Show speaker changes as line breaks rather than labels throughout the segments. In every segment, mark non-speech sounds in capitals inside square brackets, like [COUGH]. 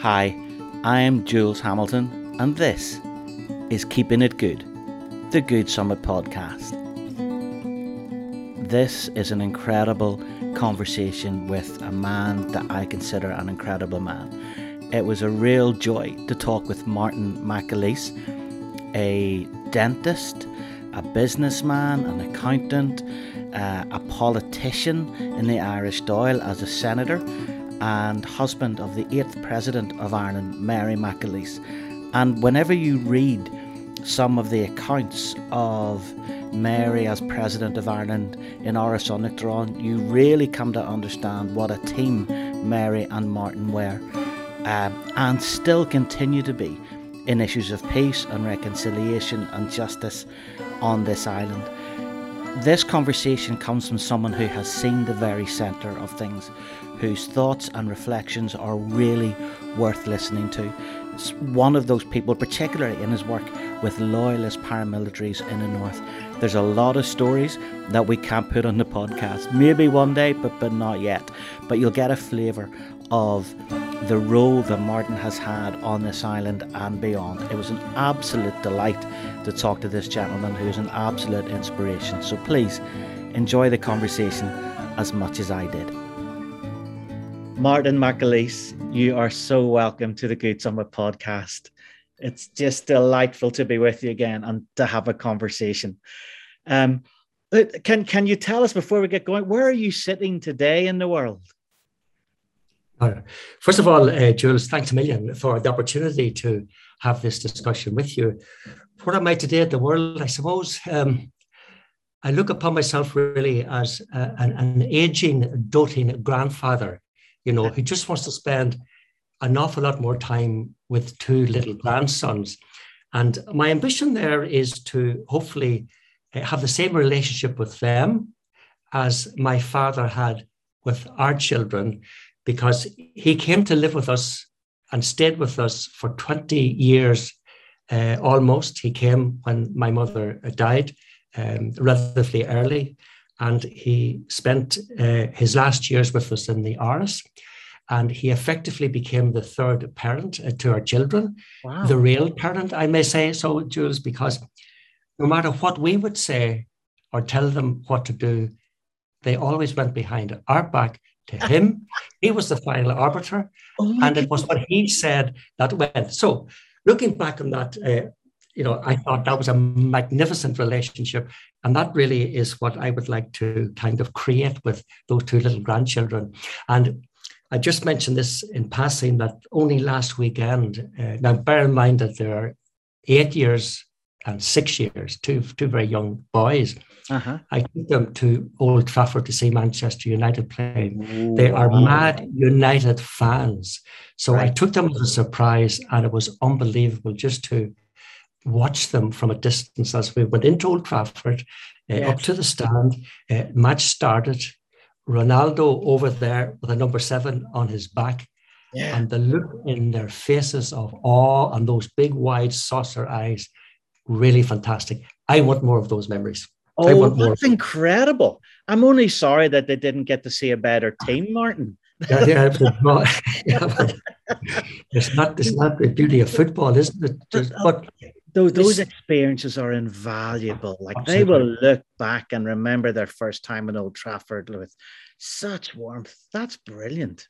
Hi, I am Jules Hamilton, and this is Keeping It Good, the Good Summit podcast. This is an incredible conversation with a man that I consider an incredible man. It was a real joy to talk with Martin McAleese, a dentist, a businessman, an accountant, uh, a politician in the Irish Dáil as a senator, and husband of the eighth President of Ireland, Mary McAleese. And whenever you read some of the accounts of Mary as President of Ireland in Uachtaráin, you really come to understand what a team Mary and Martin were, uh, and still continue to be in issues of peace and reconciliation and justice on this island. This conversation comes from someone who has seen the very centre of things, whose thoughts and reflections are really worth listening to. It's one of those people, particularly in his work with loyalist paramilitaries in the north. There's a lot of stories that we can't put on the podcast. Maybe one day, but but not yet. But you'll get a flavour of the role that Martin has had on this island and beyond. It was an absolute delight to talk to this gentleman who's an absolute inspiration. So please enjoy the conversation as much as I did. Martin McAleese, you are so welcome to the Good Summit podcast. It's just delightful to be with you again and to have a conversation. Um, can can you tell us before we get going where are you sitting today in the world?
First of all, uh, Jules, thanks a million for the opportunity to have this discussion with you. Where am I today in the world? I suppose um, I look upon myself really as uh, an, an aging, doting grandfather you know, he just wants to spend an awful lot more time with two little grandsons. And my ambition there is to hopefully eh, have the same relationship with them as my father had with our children, because he came to live with us and stayed with us for 20 years uh, almost. He came when my mother died um, relatively early and he spent uh, his last years with us in the Áras. And he effectively became the third parent uh, to our children, wow. the real parent, I may say so, Jules, because no matter what we would say or tell them what to do, they always went behind our back to him. he was the final arbiter, oh and it was what he said that went. So, looking back on that, uh, you know, I thought that was a magnificent relationship. And that really is what I would like to kind of create with those two little grandchildren. And I just mentioned this in passing that only last weekend, uh, now bear in mind that there are eight years and six years, two, two very young boys. Uh-huh. I took them to Old Trafford to see Manchester United play. Ooh, they are wow. mad United fans. So right. I took them as a surprise, and it was unbelievable just to watch them from a distance as we went into Old Trafford, uh, yes. up to the stand. Uh, match started. Ronaldo over there with a number seven on his back. Yeah. And the look in their faces of awe and those big, wide saucer eyes, really fantastic. I want more of those memories.
Oh, that's incredible. I'm only sorry that they didn't get to see a better team, Martin. yeah, yeah, [LAUGHS] [LAUGHS]
but, yeah, it's not it's not the beauty of football, isn't it? Just,
but uh, those, those experiences are invaluable. Like Absolutely. they will look back and remember their first time in Old Trafford with such warmth. That's brilliant.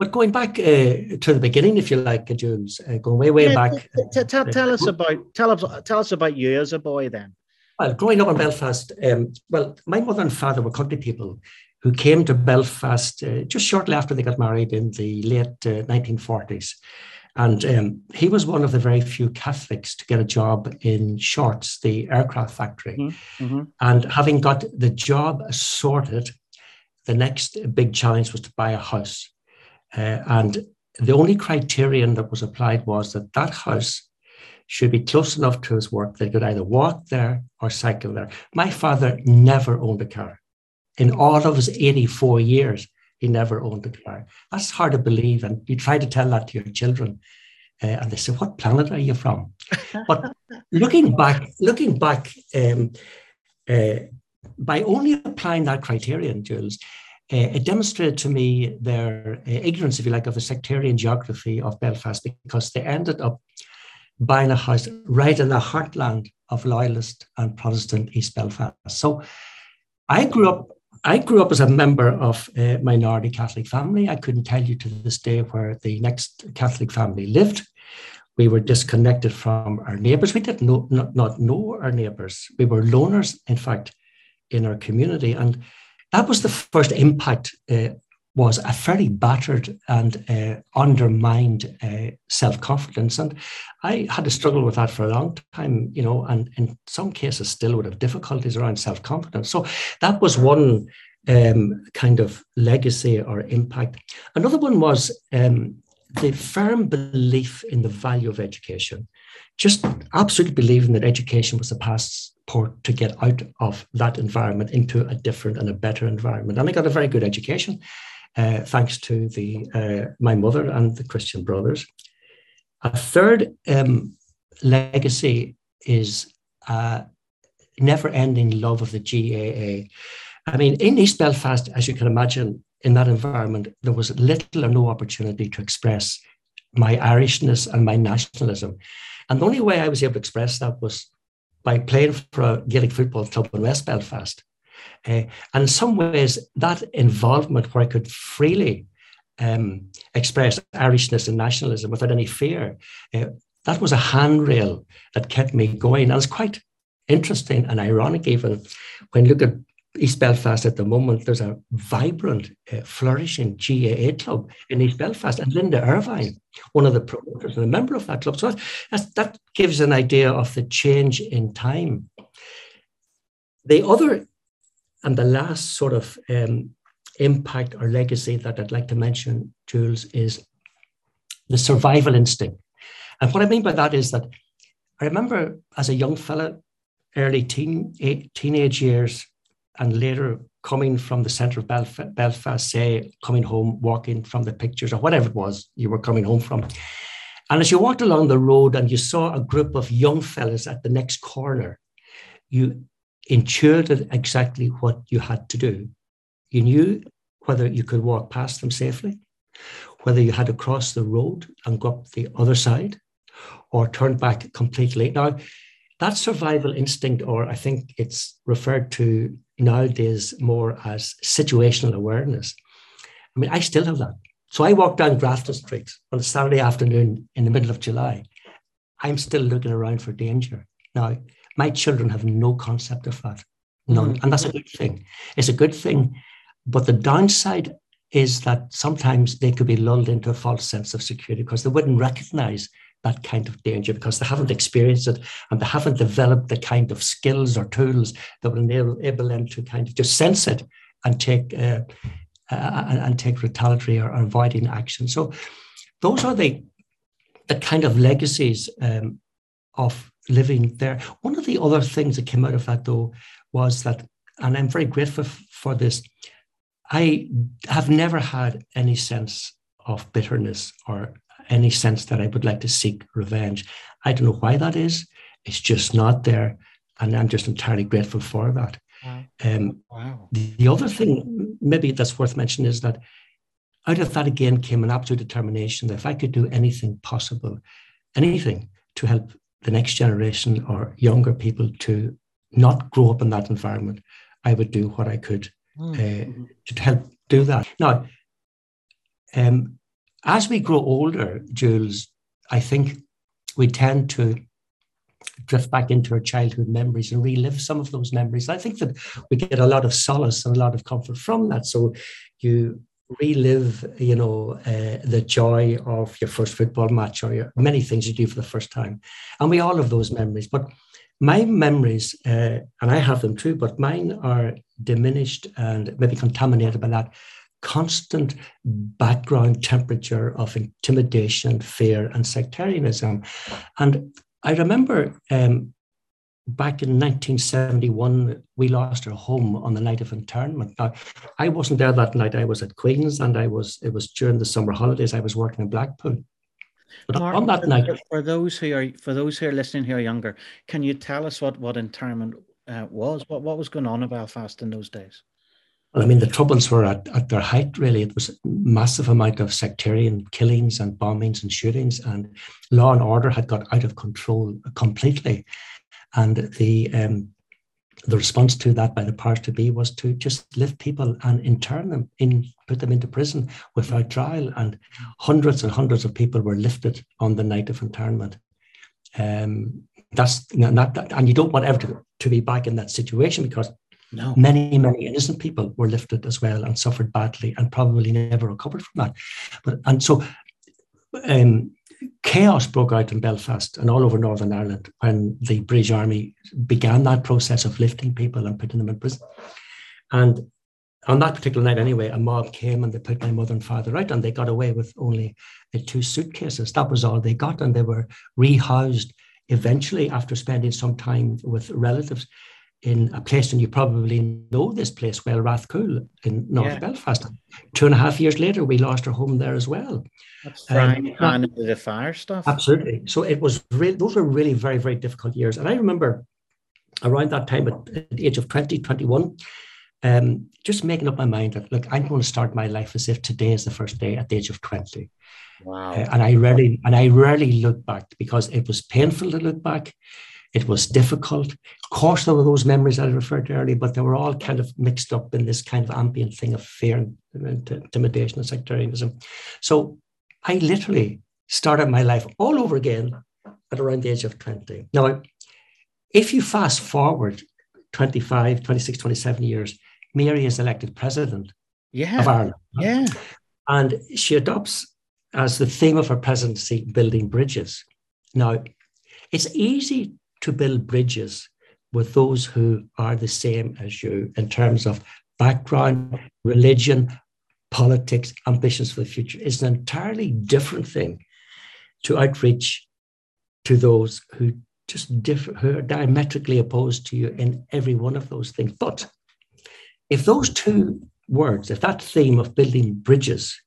But going back uh, to the beginning, if you like, Jules, uh, going way, way yeah, back.
T- t- tell us about tell us tell us about you as a boy then.
Well, growing up in Belfast, um, well, my mother and father were country people who came to Belfast uh, just shortly after they got married in the late 1940s. Uh, and um, he was one of the very few Catholics to get a job in Shorts, the aircraft factory. Mm-hmm. mm-hmm. And having got the job sorted, the next big challenge was to buy a house. Uh, and the only criterion that was applied was that that house should be close enough to his work that he could either walk there or cycle there. My father never owned a car. In all of his 84 years, he never owned a car. That's hard to believe. And you try to tell that to your children. Uh, and they say, "What planet are you from?" [LAUGHS] but looking back, looking back, um, uh, by only applying that criterion, Jules, it demonstrated to me their uh, ignorance, if you like, of the sectarian geography of Belfast because they ended up buying a house right in the heartland of Loyalist and Protestant East Belfast. So I grew up. I grew up as a member of a minority Catholic family. I couldn't tell you to this day where the next Catholic family lived. We were disconnected from our neighbours. We did not, not, not know our neighbours. We were loners, in fact, in our community. And that was the first impact uh, was a fairly battered and uh, undermined uh, self-confidence. And i had to struggle with that for a long time you know and in some cases still would have difficulties around self-confidence. So that was one um, kind of legacy or impact. Another one was um, the firm belief in the value of education. Just absolutely believing that education was the passport to get out of that environment into a different and a better environment. And I got a very good education, uh, thanks to the uh, my mother and the Christian brothers. A third um, legacy is a never-ending love of the GAA. I mean, in East Belfast, as you can imagine, in that environment, there was little or no opportunity to express my Irishness and my nationalism. And the only way I was able to express that was by playing for a Gaelic football club in West Belfast. Uh, and in some ways, that involvement where I could freely um, express Irishness and nationalism without any fear, uh, that was a handrail that kept me going. And it's quite interesting and ironic even when you look at East Belfast at the moment, there's a vibrant, uh, flourishing GAA club in East Belfast, and Linda Ervine, one of the promoters and a member of that club. So that, that gives an idea of the change in time. The other and the last sort of um, impact or legacy that I'd like to mention, Jules, is the survival instinct. And what I mean by that is that I remember as a young fella, early teen, eight, teenage years, and later coming from the centre of Belf- Belfast, say coming home, walking from the pictures or whatever it was you were coming home from. And as you walked along the road and you saw a group of young fellas at the next corner, you intuited exactly what you had to do. You knew whether you could walk past them safely, whether you had to cross the road and go up the other side, or turn back completely. Now, that survival instinct, or I think it's referred to nowadays more as situational awareness. I mean, I still have that. So I walk down Grafton Street on a Saturday afternoon in the middle of July. I'm still looking around for danger. Now, my children have no concept of that. None. Mm-hmm. And that's a good thing. It's a good thing. But the downside is that sometimes they could be lulled into a false sense of security because they wouldn't recognize that kind of danger because they haven't experienced it and they haven't developed the kind of skills or tools that will enable, enable them to kind of just sense it and take uh, uh, and, take retaliatory or, or, avoiding action. So those are the the kind of legacies um, of living there. One of the other things that came out of that though was that, and I'm very grateful for this. I have never had any sense of bitterness or any sense that I would like to seek revenge. I don't know why that is. It's just not there. And I'm just entirely grateful for that. Wow. Um, wow. The, the other thing, maybe that's worth mentioning, is that out of that again came an absolute determination that if I could do anything possible, anything to help the next generation or younger people to not grow up in that environment, I would do what I could mm. uh, to help do that. Now, um, as we grow older, Jules, I think we tend to drift back into our childhood memories and relive some of those memories. I think that we get a lot of solace and a lot of comfort from that. So you relive, you know, uh, the joy of your first football match or your, many things you do for the first time. And we all have those memories. But my memories, uh, and I have them too, but mine are diminished and maybe contaminated by that constant background temperature of intimidation, fear, and sectarianism. And I remember um, back in 1971, we lost our home on the night of internment. Now, I wasn't there that night. I was at Queen's, and I was. It was during the summer holidays. I was working in Blackpool.
But on that night, for those who are for those who are listening who are younger, can you tell us what what internment uh, was? What what was going on in Belfast in those days?
I mean, the troubles were at, at their height, really. It was a massive amount of sectarian killings and bombings and shootings, and law and order had got out of control completely. And the um, the response to that by the powers to be was to just lift people and intern them in, put them into prison without trial. And hundreds and hundreds of people were lifted on the night of internment. Um, that's not that, and you don't want ever to, to be back in that situation because no. Many, many innocent people were lifted as well and suffered badly and probably never recovered from that. But and so um, chaos broke out in Belfast and all over Northern Ireland when the British Army began that process of lifting people and putting them in prison. And on that particular night, anyway, a mob came and they put my mother and father out, and they got away with only uh, two suitcases. That was all they got, and they were rehoused eventually after spending some time with relatives in a place, and you probably know this place well, Rathcoole in North yeah. Belfast. Two and a half years later, we lost our home there as well.
That's frying um, into the fire stuff.
Absolutely. So it was really, those were really very, very difficult years. And I remember around that time, at, at the age of 20, 21, um, just making up my mind that, look, I'm going to start my life as if today is the first day at the age of 20. Wow. Uh, and I rarely, and I rarely look back because it was painful to look back. It was difficult. Of course, there were those memories I referred to earlier, but they were all kind of mixed up in this kind of ambient thing of fear and, intimidation and sectarianism. So I literally started my life all over again at around the age of 20. Now, if you fast forward 25, 26, 27 years, Mary is elected president
yeah.
of Ireland.
Yeah.
And she adopts as the theme of her presidency building bridges. Now, it's easy to build bridges with those who are the same as you in terms of background, religion, politics, ambitions for the future. It's an entirely different thing to outreach to those who just differ, who are diametrically opposed to you in every one of those things. But if those two words, if that theme of building bridges,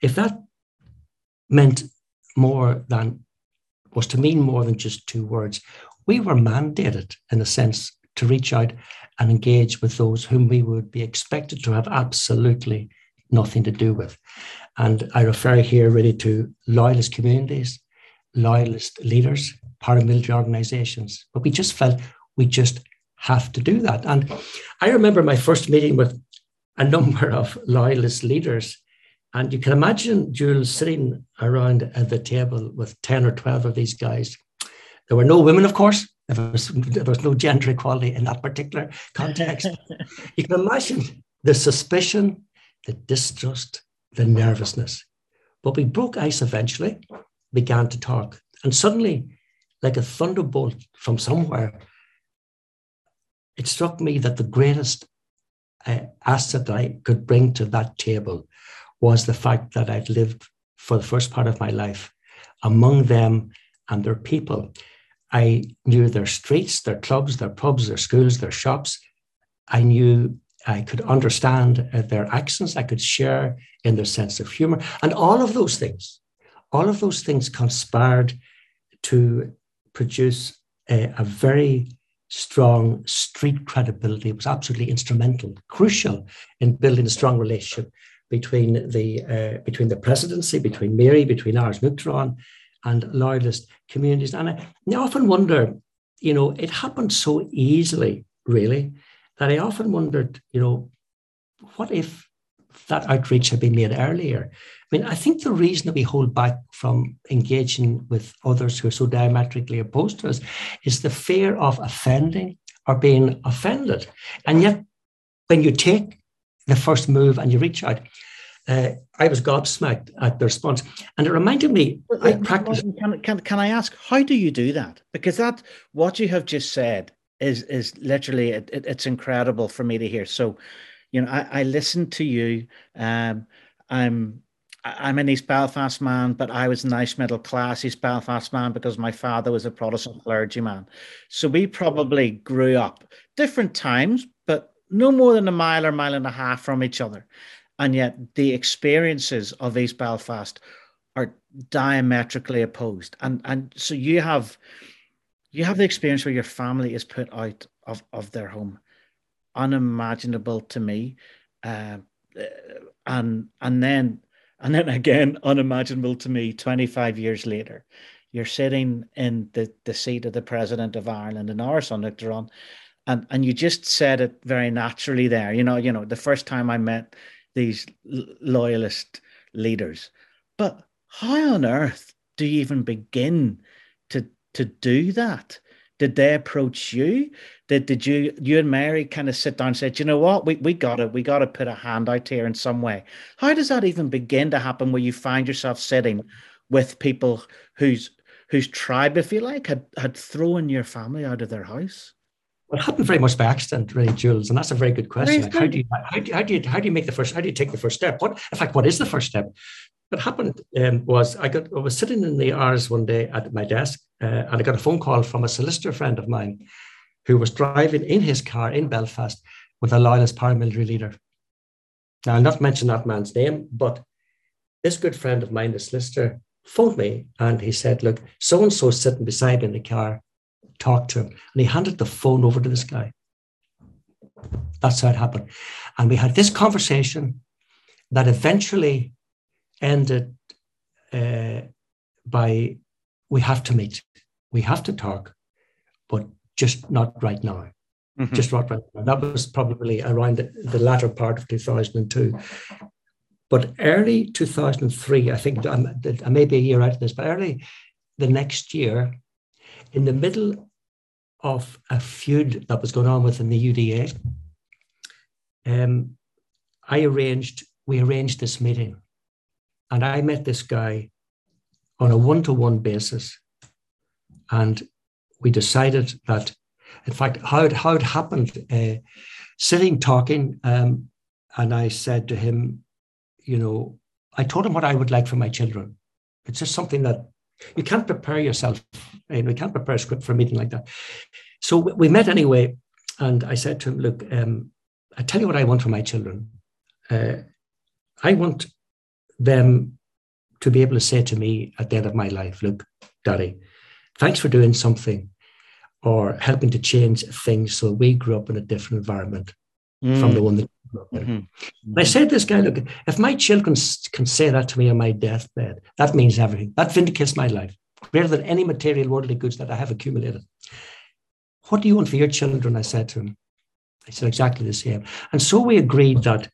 if that meant more than was to mean more than just two words, we were mandated, in a sense, to reach out and engage with those whom we would be expected to have absolutely nothing to do with. And I refer here really to loyalist communities, loyalist leaders, paramilitary organizations. But we just felt we just have to do that. And I remember my first meeting with a number of loyalist leaders. And you can imagine Jules sitting around at the table with 10 or 12 of these guys there were no women, of course. There was, there was no gender equality in that particular context. [LAUGHS] you can imagine the suspicion, the distrust, the nervousness. But we broke ice eventually, began to talk. And suddenly, like a thunderbolt from somewhere, it struck me that the greatest uh, asset I could bring to that table was the fact that I'd lived for the first part of my life among them and their people. I knew their streets, their clubs, their pubs, their schools, their shops. I knew I could understand uh, their accents. I could share in their sense of humor. And all of those things, all of those things conspired to produce a, a very strong street credibility. It was absolutely instrumental, crucial in building a strong relationship between the uh, between the presidency, between Mary, between Áras an Uachtaráin, and loyalist communities. And I, I often wonder, you know, it happened so easily, really, that I often wondered, you know, what if that outreach had been made earlier? I mean, I think the reason that we hold back from engaging with others who are so diametrically opposed to us is the fear of offending or being offended. And yet, when you take the first move and you reach out, uh, I was gobsmacked at the response. And it reminded me, I practiced.
Can, can, can I ask, how do you do that? Because that, what you have just said, is is literally it, it, it's incredible for me to hear. So, you know, I, I listened to you. Um, I'm I'm an East Belfast man, but I was a nice middle class East Belfast man because my father was a Protestant clergyman. So we probably grew up different times, but no more than a mile or mile and a half from each other and yet the experiences of East Belfast are diametrically opposed. And and so you have you have the experience where your family is put out of, of their home. Unimaginable to me. uh, and and then and then again, [LAUGHS] unimaginable to me, 25 years later, you're sitting in the, the seat of the president of Ireland in our on, and and you just said it very naturally there. You know, you know, the first time I met these loyalist leaders, but how on earth do you even begin to to do that? Did they approach you? Did did you you and Mary kind of sit down and said, you know what, we we got to we got to put a hand out here in some way? How does that even begin to happen where you find yourself sitting with people whose whose tribe, if you like, had had thrown your family out of their house?
Well, it happened very much by accident, really, Jules, and that's a very good question. Like, how do you how do you, how do you how do you make the first how do you take the first step? What in fact, what is the first step? What happened um, was I got I was sitting in the Áras one day at my desk, uh, and I got a phone call from a solicitor friend of mine who was driving in his car in Belfast with a loyalist paramilitary leader. Now I'll not mention that man's name, but this good friend of mine, the solicitor, phoned me and he said, "Look, so and so sitting beside me in the car. Talk to him." And he handed the phone over to this guy. That's how it happened, and we had this conversation that eventually ended uh, by we have to meet, we have to talk, but just not right now. Mm-hmm. Just not right now. That was probably around the, the latter part of 2002. But early 2003, I think I may be a year out of this, but early the next year, in the middle of a feud that was going on within the UDA, um, I arranged, we arranged this meeting and I met this guy on a one to one basis. And we decided that, in fact, how it, how it happened, uh, sitting talking, um, and I said to him, you know, I told him what I would like for my children. It's just something that you can't prepare yourself, and we can't prepare a script for a meeting like that. So we met anyway, and I said to him, look, um, I tell you what I want for my children. Uh, I want them to be able to say to me at the end of my life, look, Daddy, thanks for doing something or helping to change things so we grew up in a different environment mm. from the one that mm-hmm. I said to this guy, look, if my children can say that to me on my deathbed, that means everything. That vindicates my life, greater than any material worldly goods that I have accumulated. What do you want for your children? I said to him. I said exactly the same. And so we agreed that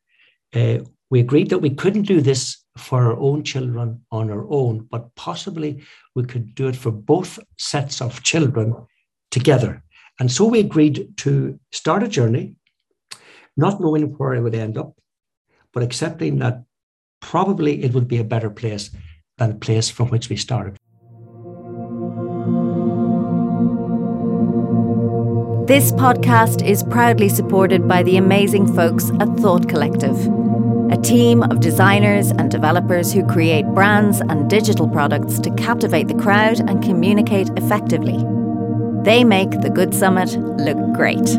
uh, we agreed that we couldn't do this for our own children on our own, but possibly we could do it for both sets of children together. And so we agreed to start a journey, not knowing where it would end up, but accepting that probably it would be a better place than the place from which we started.
This podcast is proudly supported by the amazing folks at Thought Collective a team of designers and developers who create brands and digital products to captivate the crowd and communicate effectively. They make the Good Summit look great.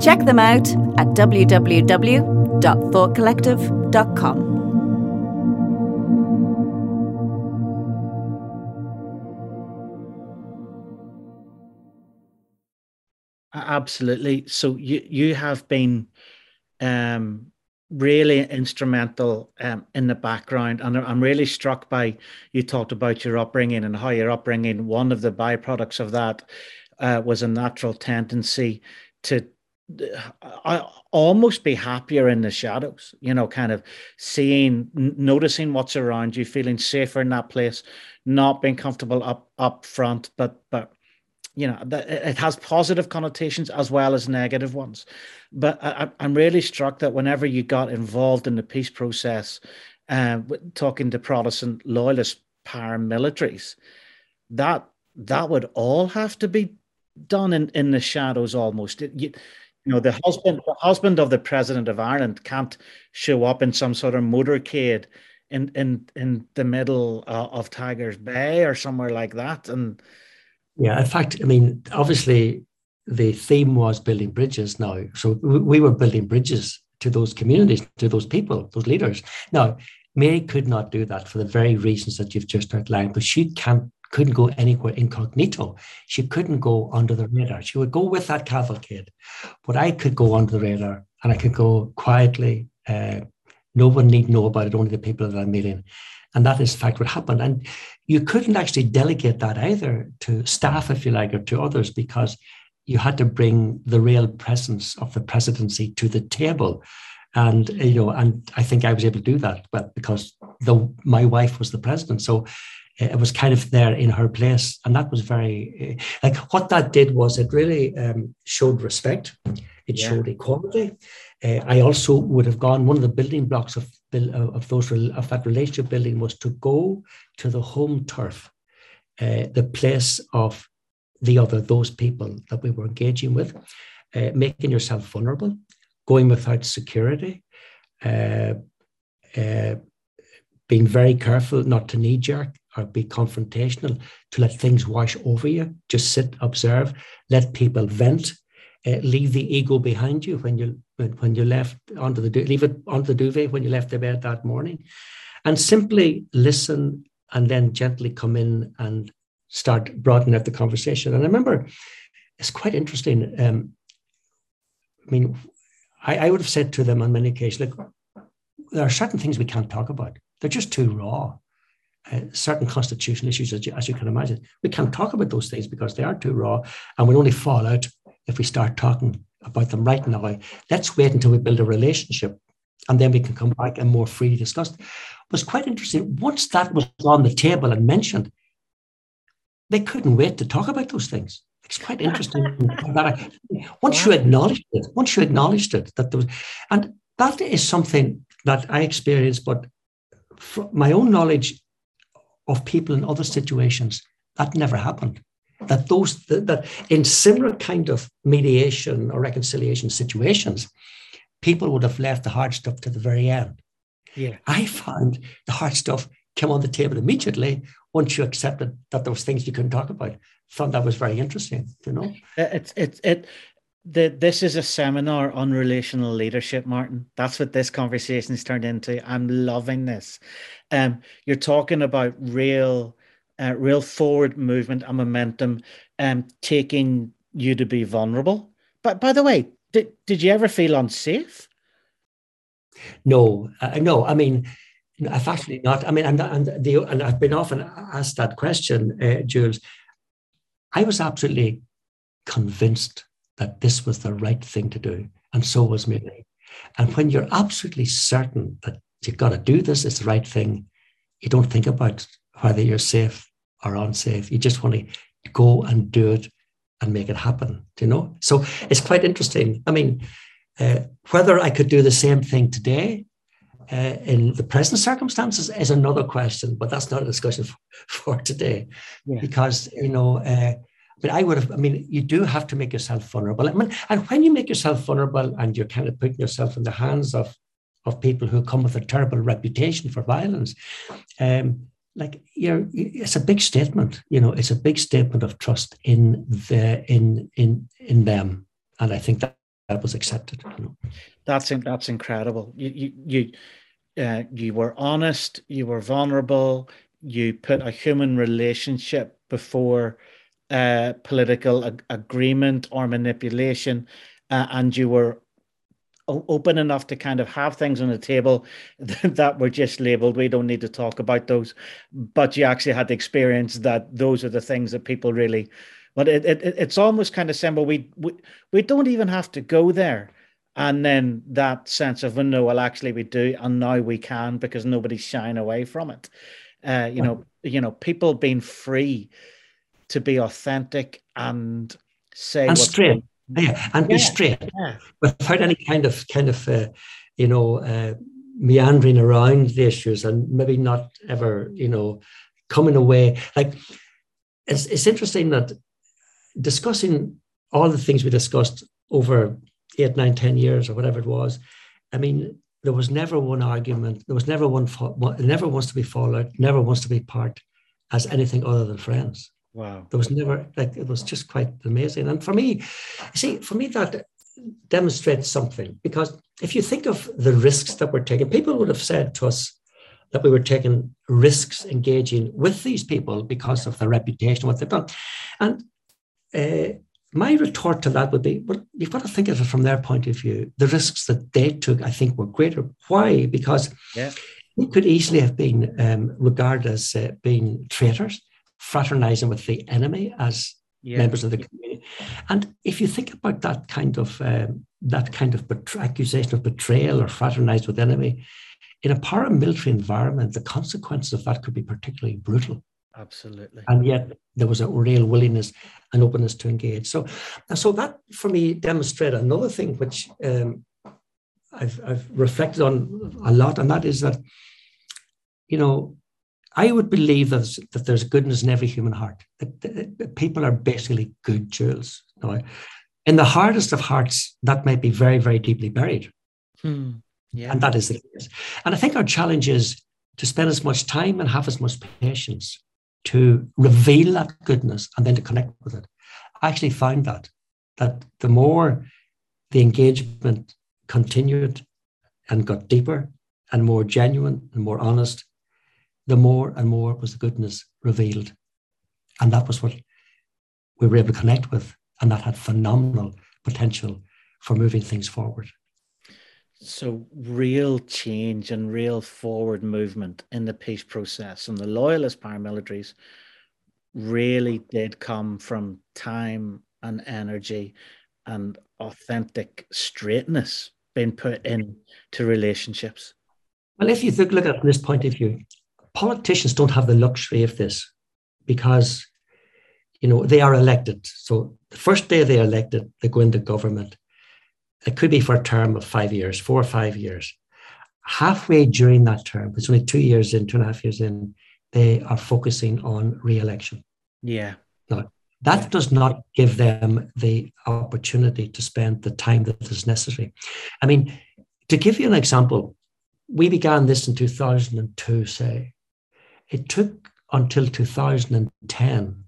Check them out at www.thoughtcollective.com.
Absolutely. So you you have been um, really instrumental um, in the background. And I'm really struck by you talked about your upbringing and how your upbringing, one of the byproducts of that uh, was a natural tendency to uh, almost be happier in the shadows, you know, kind of seeing, noticing what's around you, feeling safer in that place, not being comfortable up up front, but but you know it has positive connotations as well as negative ones. But I, am really struck that whenever you got involved in the peace process uh, talking to protestant loyalist paramilitaries that that would all have to be done in, in the shadows almost. It, you, you know the husband the husband of the president of ireland can't show up in some sort of motorcade in in in the middle uh, of tigers bay or somewhere like that and
yeah, in fact, I mean, obviously the theme was building bridges now. So we were building bridges to those communities, to those people, those leaders. Now, Mary could not do that for the very reasons that you've just outlined, but she can't couldn't go anywhere incognito. She couldn't go under the radar. She would go with that cavalcade, but I could go under the radar and I could go quietly. Uh, no one need know about it, only the people that I'm meeting. And that is, in fact, what happened. And you couldn't actually delegate that either to staff, if you like, or to others, because you had to bring the real presence of the presidency to the table. And you know, and I think I was able to do that, but because the my wife was the president, so it was kind of there in her place, and that was very uh, like what that did was it really um, showed respect, it yeah. showed equality. Uh, I also would have gone. One of the building blocks of of those of that relationship building was to go to the home turf, uh, the place of the other, those people that we were engaging with, uh, making yourself vulnerable, going without security, uh, uh, being very careful not to knee jerk or be confrontational, to let things wash over you. Just sit, observe, let people vent. Uh, leave the ego behind you when you when you left onto the leave it onto the duvet when you left the bed that morning, and simply listen and then gently come in and start broadening out the conversation. And I remember it's quite interesting. Um, I mean, I, I, would have said to them on many occasions, like, there are certain things we can't talk about. They're just too raw. Uh, certain constitutional issues, as you, as you, can imagine, we can't talk about those things because they are too raw, and we'll only fall out if we start talking about them right now. Let's wait until we build a relationship, and then we can come back and more freely discuss. It was quite interesting. Once that was on the table and mentioned, they couldn't wait to talk about those things. It's quite interesting that [LAUGHS] I, once you acknowledged it, once you acknowledged it, that there was, and that is something that I experienced, but my own knowledge of people in other situations, that never happened. That those that, in similar kind of mediation or reconciliation situations, people would have left the hard stuff to the very end.
Yeah.
I found the hard stuff came on the table immediately once you accepted that there was things you couldn't talk about. Found that was very interesting, you know.
Uh, it's it it this is a seminar on relational leadership, Martin. That's what this conversation has turned into. I'm loving this. Um, you're talking about real, uh, real forward movement and momentum, um, taking you to be vulnerable. But by the way, did did you ever feel unsafe?
No, uh, no. I mean, I've actually not. I mean, and and the and I've been often asked that question, uh, Jules. I was absolutely convinced that this was the right thing to do, and so was Millie. And when you're absolutely certain that you've got to do this, it's the right thing, you don't think about whether you're safe or unsafe. You just want to go and do it and make it happen. Do you know? So it's quite interesting. I mean, uh, whether I could do the same thing today uh, in the present circumstances is another question, but that's not a discussion for, [LAUGHS] for today. Yeah. Because, you know, uh, but I would have, I mean, you do have to make yourself vulnerable. I mean, and when you make yourself vulnerable and you're kind of putting yourself in the hands of, of people who come with a terrible reputation for violence, um, like you're, it's a big statement, you know, it's a big statement of trust in the, in, in, in them. And I think that that was accepted. You know.
That's, that's incredible. You, you, you, uh, you were honest, you were vulnerable, you put a human relationship before uh, political ag- agreement or manipulation, uh, and you were open enough to kind of have things on the table [LAUGHS] that were just labeled we don't need to talk about those. But you actually had the experience that those are the things that people really but it, it it's almost kind of simple. We, we we don't even have to go there. And then that sense of well, no, well, actually we do, and now we can because nobody's shying away from it. Uh, you know, you know, people being free to be authentic and say
and straight, yeah, and yeah. be straight yeah. without any kind of kind of uh, you know uh, meandering around the issues and maybe not ever you know coming away like it's it's interesting that discussing all the things we discussed over eight, nine, ten years or whatever it was. I mean, there was never one argument. There was never one. It never wants to be fallout. Never wants to be part as anything other than friends.
Wow.
There was never like it was just quite amazing. And for me, see, for me that demonstrates something because if you think of the risks that we're taking, people would have said to us that we were taking risks engaging with these people because of their reputation, what they've done. And uh, my retort to that would be, well, you've got to think of it from their point of view. The risks that they took, I think, were greater. Why? Because yeah. they could easily have been um, regarded as uh, being traitors, fraternizing with the enemy as yeah. members of the community. And if you think about that kind of um, that kind of accusation of betrayal or fraternized with enemy, in a paramilitary environment, the consequences of that could be particularly brutal.
Absolutely.
And yet there was a real willingness and openness to engage. So, so that for me demonstrated another thing which um, I've, I've reflected on a lot, and that is that, you know, I would believe that, that there's goodness in every human heart. That, that, that people are basically good, Jules. Now, in the hardest of hearts, that might be very, very deeply buried. Hmm. Yeah. And that is the case. And I think our challenge is to spend as much time and have as much patience to reveal that goodness and then to connect with it. I actually found that that the more the engagement continued and got deeper and more genuine and more honest, the more and more was the goodness revealed. And that was what we were able to connect with. And that had phenomenal potential for moving things forward.
So, real change and real forward movement in the peace process. And the loyalist paramilitaries really did come from time and energy and authentic straightness being put into relationships.
Well, if you look at it from this point of view, politicians don't have the luxury of this because, you know, they are elected. So the first day they are elected, they go into government it could be for a term of five years, four or five years. Halfway during that term, it's only two years in, two and a half years in, they are focusing on re-election.
Yeah.
Now, that yeah. does not give them the opportunity to spend the time that is necessary. I mean, to give you an example, we began this in 2002, say. It took until 2010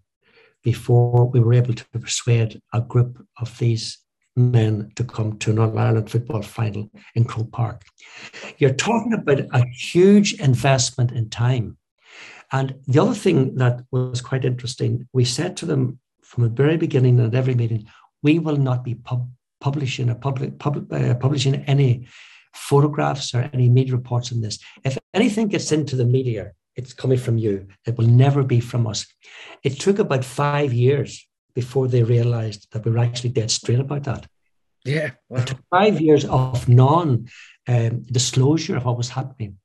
before we were able to persuade a group of these men to come to an All Ireland football final in Croke Park. You're talking about a huge investment in time. And the other thing that was quite interesting, we said to them from the very beginning at every meeting, we will not be pub- publishing or public, pub- uh, publishing any photographs or any media reports on this. If anything gets into the media, it's coming from you. It will never be from us. It took about five years before they realized that we were actually dead straight about that.
Yeah.
Wow. It took five years of non um, disclosure of what was happening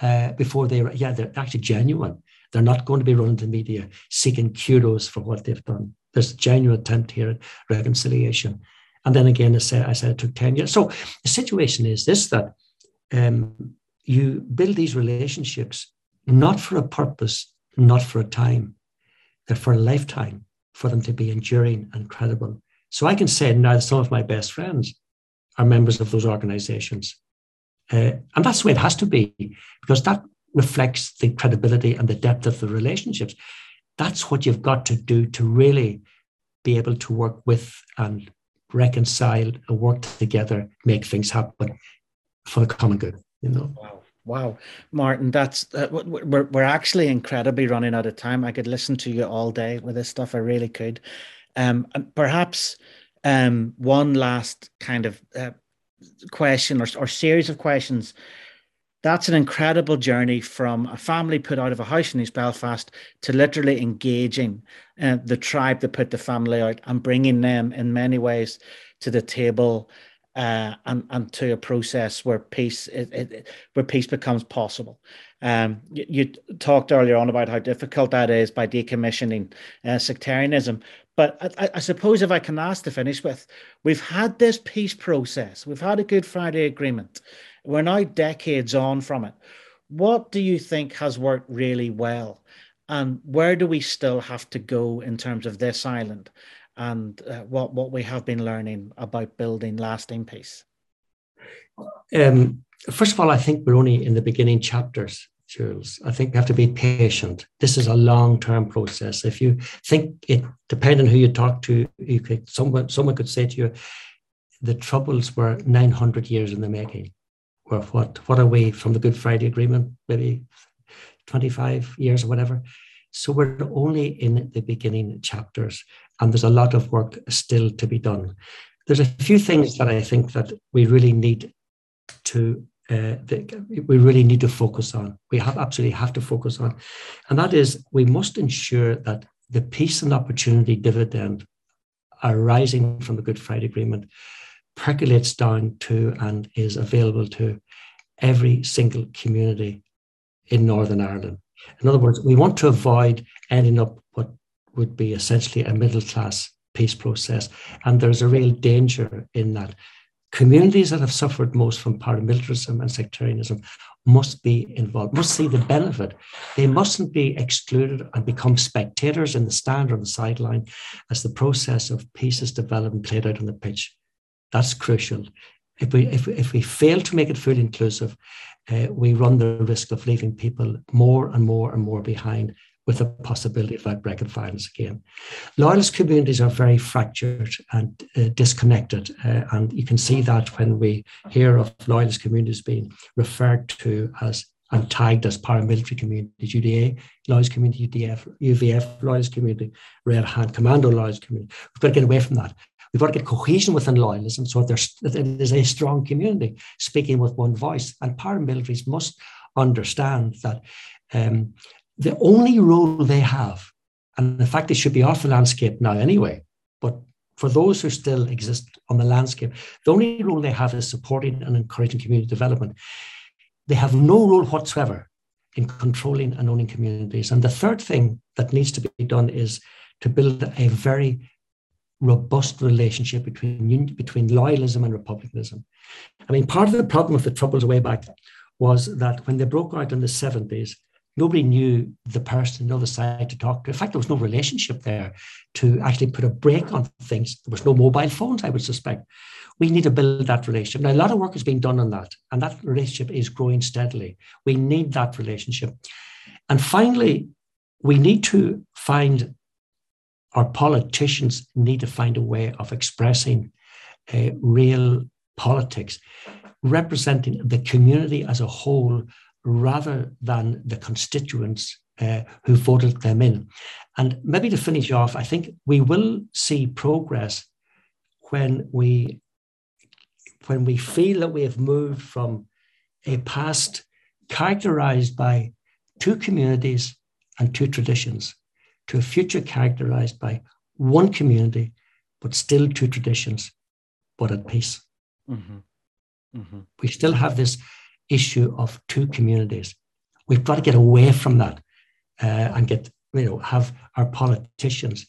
uh, before they were, yeah, they're actually genuine. They're not going to be running the media seeking kudos for what they've done. There's a genuine attempt here at reconciliation. And then again, I said, I said it took 10 years. So the situation is this that um, you build these relationships not for a purpose, not for a time, they're for a lifetime for them to be enduring and credible. So I can say now that some of my best friends are members of those organizations. Uh, and that's the way it has to be, because that reflects the credibility and the depth of the relationships. That's what you've got to do to really be able to work with and reconcile and work together, make things happen for the common good. You know.
Wow. Wow, Martin, that's uh, we're we're actually incredibly running out of time. I could listen to you all day with this stuff. I really could. Um, perhaps um, one last kind of uh, question or, or series of questions. That's an incredible journey from a family put out of a house in East Belfast to literally engaging uh, the tribe that put the family out and bringing them in many ways to the table uh, and and to a process where peace it, it, where peace becomes possible. Um, you, you, talked earlier on about how difficult that is by decommissioning uh, sectarianism. But I, I, suppose if I can ask to finish with, we've had this peace process. We've had a Good Friday Agreement. We're now decades on from it. What do you think has worked really well? And where do we still have to go in terms of this island? And uh, what what we have been learning about building lasting peace?
Um, first of all, I think we're only in the beginning chapters, Jules. I think we have to be patient. This is a long term process. If you think it, depending on who you talk to, you could someone someone could say to you, the troubles were 900 years in the making. Or what? What are we from the Good Friday Agreement? Maybe 25 years or whatever. So we're only in the beginning chapters. And there's a lot of work still to be done. There's a few things that I think that we really need to uh, we really need to focus on. We have absolutely have to focus on, and that is we must ensure that the peace and opportunity dividend arising from the Good Friday Agreement percolates down to and is available to every single community in Northern Ireland. In other words, we want to avoid ending up would be essentially a middle class peace process. And there's a real danger in that. Communities that have suffered most from paramilitarism and sectarianism must be involved, must see the benefit. They mustn't be excluded and become spectators in the stand or the sideline as the process of peace is developed and played out on the pitch. That's crucial. If we, if, if we fail to make it fully inclusive, uh, we run the risk of leaving people more and more and more behind with the possibility of outbreak and violence again. Loyalist communities are very fractured and uh, disconnected, uh, and you can see that when we hear of loyalist communities being referred to as and tagged as paramilitary communities, UDA, loyalist community, UDF, UVF, loyalist community, Red Hand, Commando loyalist community. We've got to get away from that. We've got to get cohesion within loyalism so there's, there's a strong community speaking with one voice. And paramilitaries must understand that um, the only role they have, and in fact, they should be off the landscape now anyway, but for those who still exist on the landscape, the only role they have is supporting and encouraging community development. They have no role whatsoever in controlling and owning communities. And the third thing that needs to be done is to build a very robust relationship between between loyalism and republicanism. I mean, part of the problem with the troubles way back was that when they broke out in the 70s, nobody knew the person on the other side to talk to. In fact, there was no relationship there to actually put a break on things. There was no mobile phones, I would suspect. We need to build that relationship. Now, a lot of work is being done on that, and that relationship is growing steadily. We need that relationship. And finally, we need to find our politicians need to find a way of expressing uh, real politics, representing the community as a whole rather than the constituents uh, who voted them in. And maybe to finish off, I think we will see progress when we when we feel that we have moved from a past characterized by two communities and two traditions to a future characterized by one community, but still two traditions, but at peace. Mm-hmm. Mm-hmm. We still have this issue of two communities. We've got to get away from that uh, and get, you know, have our politicians.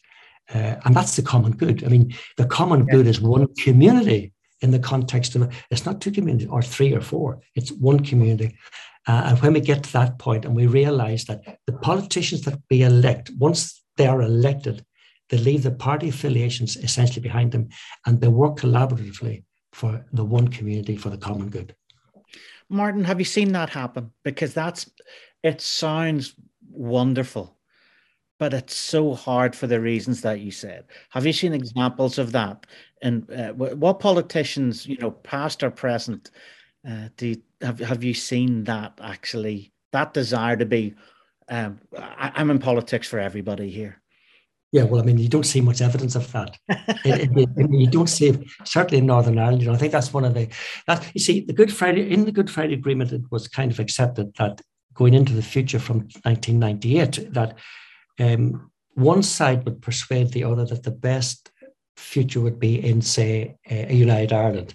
Uh, and that's the common good. I mean, the common good is one community in the context of it's not two communities or three or four, it's one community. Uh, and when we get to that point and we realize that the politicians that we elect, once they are elected, they leave the party affiliations essentially behind them and they work collaboratively for the one community for the common good.
Martin, have you seen that happen? Because that's it sounds wonderful, but it's so hard for the reasons that you said. Have you seen examples of that? And uh, what politicians, you know, past or present, uh, do you, have have you seen that actually that desire to be? Um, I, I'm in politics for everybody here.
Yeah, well, I mean, you don't see much evidence of that. it, it, it, you don't see certainly in Northern Ireland. You know, I think that's one of the that you see the Good Friday in the Good Friday Agreement. It was kind of accepted that going into the future from 1998 that um, one side would persuade the other that the best future would be in, say, a United Ireland,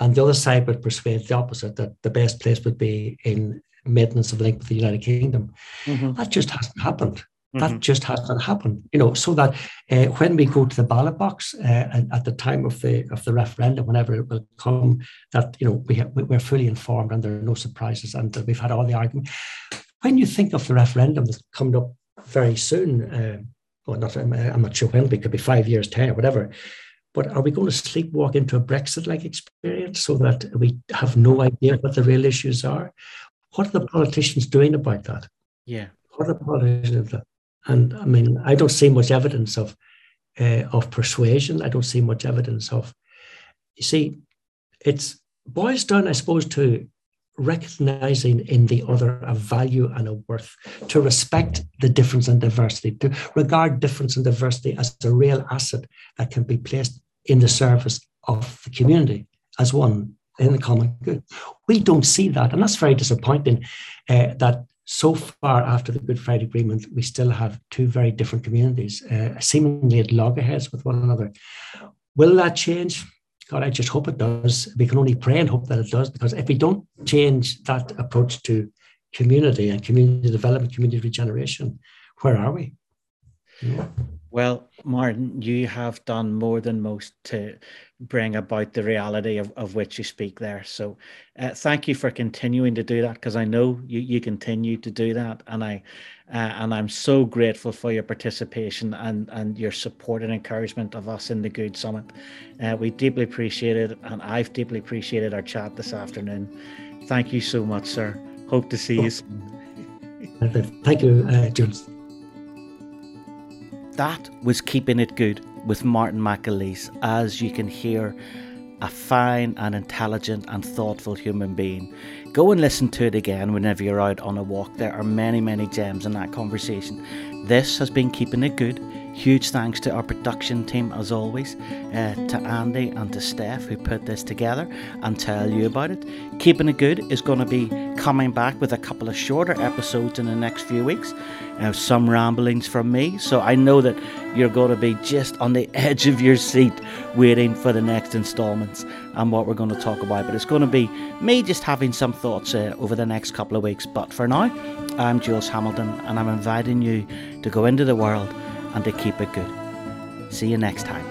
and the other side would persuade the opposite that the best place would be in maintenance of link with the United Kingdom. Mm-hmm. That just hasn't happened. That mm-hmm. just hasn't happened, you know. So that uh, when we go to the ballot box uh, at the time of the of the referendum, whenever it will come, that you know we have, we're fully informed and there are no surprises, and we've had all the argument. When you think of the referendum that's coming up very soon, uh, well, not I'm, I'm not sure when, it could be five years, ten, or whatever. But are we going to sleepwalk into a Brexit-like experience so that we have no idea what the real issues are? What are the politicians doing about that?
Yeah.
What are the politicians? And I mean, I don't see much evidence of uh, of persuasion. I don't see much evidence of. You see, it's boils down, I suppose, to recognizing in the other a value and a worth, to respect the difference and diversity, to regard difference and diversity as a real asset that can be placed in the service of the community as one in the common good. We don't see that, and that's very disappointing. Uh, that so far after the Good Friday Agreement, we still have two very different communities, uh, seemingly at loggerheads with one another. Will that change? God, I just hope it does. We can only pray and hope that it does, because if we don't change that approach to community and community development, community regeneration, where are we?
Well, Martin, you have done more than most to bring about the reality of, of which you speak there. So uh, thank you for continuing to do that because I know you, you continue to do that. And I uh, and I'm so grateful for your participation and, and your support and encouragement of us in the Good Summit. Uh, we deeply appreciate it, and I've deeply appreciated our chat this afternoon. Thank you so much, sir. Hope to see you
soon. Thank you, uh, Jules.
That was Keeping It Good with Martin McAleese. As you can hear, a fine and intelligent and thoughtful human being. Go and listen to it again whenever you're out on a walk. There are many, many gems in that conversation. This has been Keeping It Good. Huge thanks to our production team, as always, uh, to Andy and to Steph who put this together and tell you about it. Keeping It Good is going to be coming back with a couple of shorter episodes in the next few weeks. Uh, some ramblings from me, so I know that you're going to be just on the [LAUGHS] edge of your seat waiting for the next installments and what we're going to talk about. But it's going to be me just having some thoughts uh, over the next couple of weeks. But for now, I'm Jules Hamilton and I'm inviting you to go into the world and to keep it good. See you next time.